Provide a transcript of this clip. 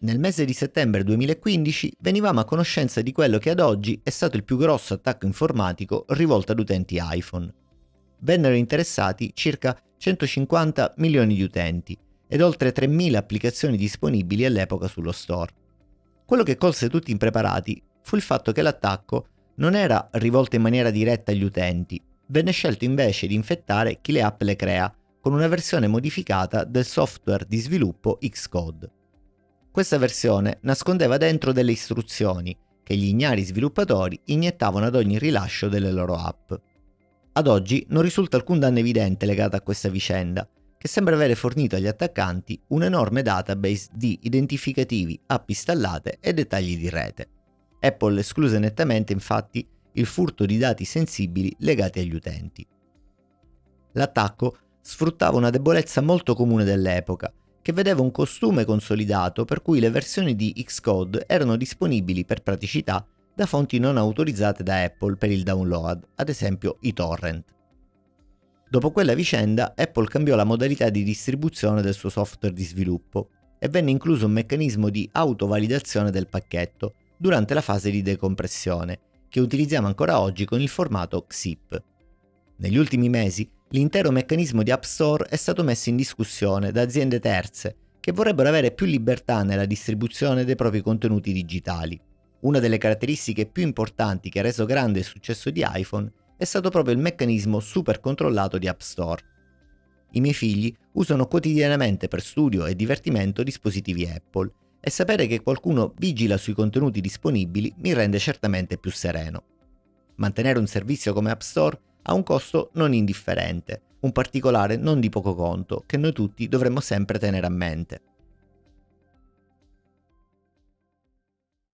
nel mese di settembre 2015 venivamo a conoscenza di quello che ad oggi è stato il più grosso attacco informatico rivolto ad utenti iPhone. Vennero interessati circa 150 milioni di utenti ed oltre 3.000 applicazioni disponibili all'epoca sullo store. Quello che colse tutti impreparati fu il fatto che l'attacco non era rivolto in maniera diretta agli utenti, venne scelto invece di infettare chi le app le crea con una versione modificata del software di sviluppo Xcode. Questa versione nascondeva dentro delle istruzioni che gli ignari sviluppatori iniettavano ad ogni rilascio delle loro app. Ad oggi non risulta alcun danno evidente legato a questa vicenda, che sembra avere fornito agli attaccanti un enorme database di identificativi, app installate e dettagli di rete. Apple escluse nettamente infatti il furto di dati sensibili legati agli utenti. L'attacco sfruttava una debolezza molto comune dell'epoca, che vedeva un costume consolidato per cui le versioni di Xcode erano disponibili per praticità da fonti non autorizzate da Apple per il download, ad esempio i torrent. Dopo quella vicenda, Apple cambiò la modalità di distribuzione del suo software di sviluppo e venne incluso un meccanismo di autovalidazione del pacchetto durante la fase di decompressione, che utilizziamo ancora oggi con il formato XIP. Negli ultimi mesi l'intero meccanismo di App Store è stato messo in discussione da aziende terze che vorrebbero avere più libertà nella distribuzione dei propri contenuti digitali. Una delle caratteristiche più importanti che ha reso grande il successo di iPhone è stato proprio il meccanismo super controllato di App Store. I miei figli usano quotidianamente per studio e divertimento dispositivi Apple e sapere che qualcuno vigila sui contenuti disponibili mi rende certamente più sereno. Mantenere un servizio come App Store ha un costo non indifferente, un particolare non di poco conto che noi tutti dovremmo sempre tenere a mente.